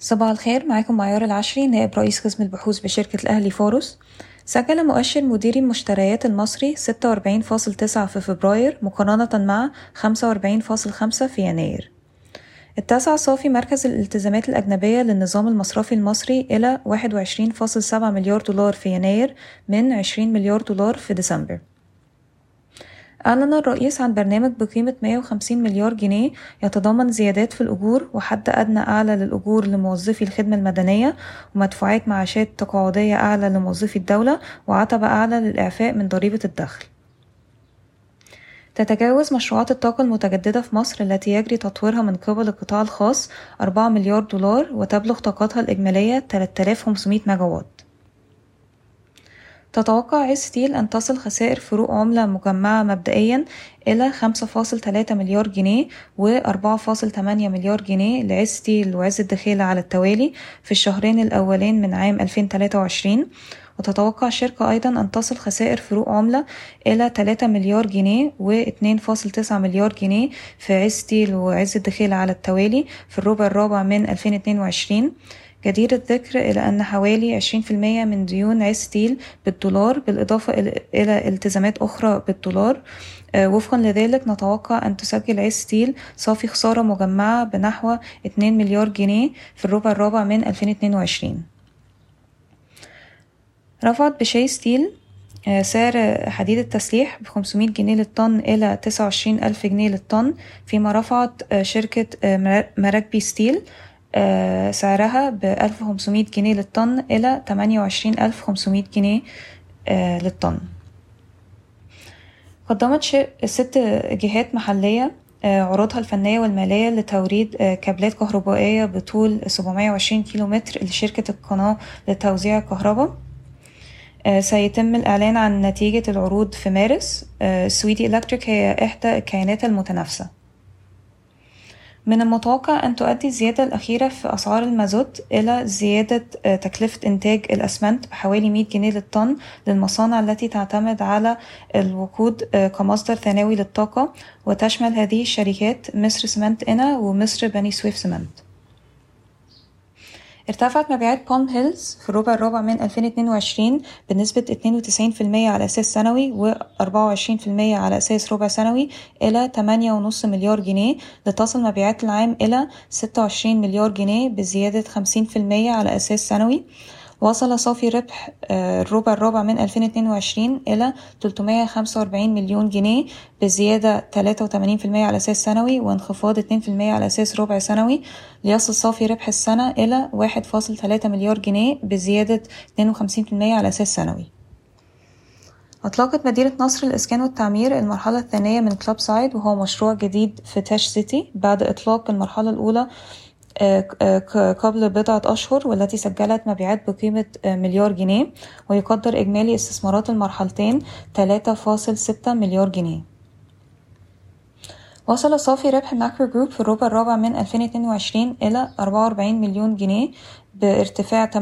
صباح الخير معاكم معيار العشري نائب رئيس قسم البحوث بشركة الأهلي فورس. سجل مؤشر مديري المشتريات المصري 46.9 في فبراير مقارنة مع 45.5 في يناير. اتسع صافي مركز الالتزامات الأجنبية للنظام المصرفي المصري إلى 21.7 مليار دولار في يناير من 20 مليار دولار في ديسمبر. أعلن الرئيس عن برنامج بقيمة 150 مليار جنيه يتضمن زيادات في الأجور وحد أدنى أعلى للأجور لموظفي الخدمة المدنية ومدفوعات معاشات تقاعدية أعلى لموظفي الدولة وعتبة أعلى للإعفاء من ضريبة الدخل. تتجاوز مشروعات الطاقة المتجددة في مصر التي يجري تطويرها من قبل القطاع الخاص 4 مليار دولار وتبلغ طاقتها الإجمالية 3500 ميجاوات. تتوقع عز ستيل أن تصل خسائر فروق عملة مجمعة مبدئيا إلى خمسة فاصل تلاتة مليار جنيه فاصل تمانية مليار جنيه لعز ستيل وعز الدخيلة على التوالي في الشهرين الأولين من عام ألفين تلاتة وعشرين. وتتوقع الشركة أيضا أن تصل خسائر فروق عملة إلى تلاتة مليار جنيه فاصل تسعة مليار جنيه في عز ستيل وعز الدخيلة على التوالي في الربع الرابع من ألفين اتنين وعشرين. جدير الذكر إلى أن حوالي عشرين في المية من ديون عز ستيل بالدولار بالإضافة إلى التزامات أخرى بالدولار. وفقا لذلك نتوقع أن تسجل عز ستيل صافي خسارة مجمعة بنحو اتنين مليار جنيه في الربع الرابع من ألفين اتنين وعشرين. رفعت بشاي ستيل سعر حديد التسليح بخمسمية جنيه للطن إلى تسعة وعشرين ألف جنيه للطن فيما رفعت شركة مراكبي ستيل. سعرها بألف وخمسمية جنيه للطن إلى تمانية وعشرين ألف خمسمية جنيه للطن. قدمت ست جهات محلية عروضها الفنية والمالية لتوريد كابلات كهربائية بطول سبعمية وعشرين كيلو متر لشركة القناة لتوزيع الكهرباء سيتم الإعلان عن نتيجة العروض في مارس. سويدي إلكتريك هي إحدى الكيانات المتنافسة. من المتوقع أن تؤدي الزيادة الأخيرة في أسعار المازوت إلى زيادة تكلفة إنتاج الأسمنت بحوالي 100 جنيه للطن للمصانع التي تعتمد على الوقود كمصدر ثانوي للطاقة وتشمل هذه الشركات مصر سمنت قنا ومصر بني سويف سمنت. ارتفعت مبيعات بالم هيلز في الربع الرابع من 2022 بنسبة 92% على أساس سنوي و 24% على أساس ربع سنوي إلى 8.5 مليار جنيه. لتصل مبيعات العام إلى 26 مليار جنيه بزيادة 50% على أساس سنوي. وصل صافي ربح الربع الرابع من 2022 إلى 345 مليون جنيه بزيادة 83% على أساس سنوي وانخفاض 2% على أساس ربع سنوي. ليصل صافي ربح السنة إلى 1.3 مليار جنيه بزيادة 52% على أساس سنوي. أطلقت مدينة نصر الإسكان والتعمير المرحلة الثانية من كلوب سايد وهو مشروع جديد في تاج سيتي بعد إطلاق المرحلة الأولى قبل بضعة أشهر والتي سجلت مبيعات بقيمة مليار جنيه ويقدر إجمالي استثمارات المرحلتين 3.6 مليار جنيه. وصل صافي ربح ماكرو جروب في الربع الرابع من 2022 إلى 44 مليون جنيه بارتفاع 8%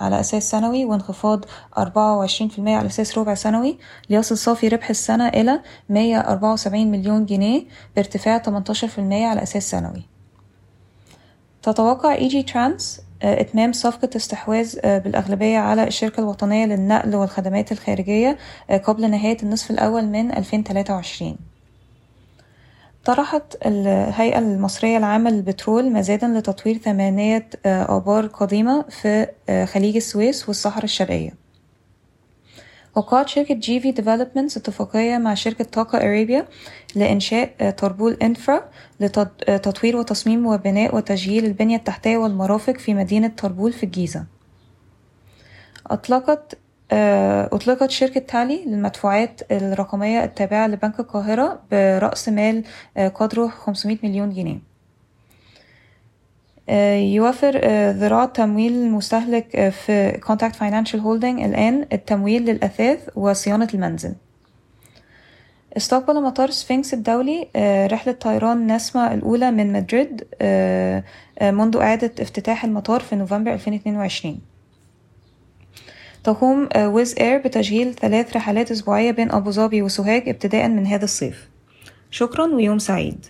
على أساس سنوي وانخفاض 24% على أساس ربع سنوي. ليصل صافي ربح السنة إلى 174 مليون جنيه بارتفاع 18% على أساس سنوي. تتوقع اي جي ترانس إتمام صفقة استحواذ بالأغلبية على الشركة الوطنية للنقل والخدمات الخارجية قبل نهاية النصف الأول من 2023 طرحت الهيئة المصرية العامة للبترول مزادا لتطوير ثمانية آبار قديمة في خليج السويس والصحراء الشرقية. وقعت شركة جي في ديفلوبمنتس اتفاقية مع شركة طاقة أريبيا لإنشاء طربول إنفرا لتطوير وتصميم وبناء وتشغيل البنية التحتية والمرافق في مدينة طربول في الجيزة. أطلقت أطلقت شركة تالي للمدفوعات الرقمية التابعة لبنك القاهرة برأس مال قدره 500 مليون جنيه. يوفر ذراع تمويل المستهلك في كونتاكت فاينانشال هولدنج الآن التمويل للأثاث وصيانة المنزل. استقبل مطار سفنكس الدولي رحلة طيران نسمة الأولى من مدريد منذ إعادة افتتاح المطار في نوفمبر 2022 تقوم ويز إير بتشغيل ثلاث رحلات أسبوعية بين أبو ظبي وسوهاج ابتداء من هذا الصيف. شكرا ويوم سعيد.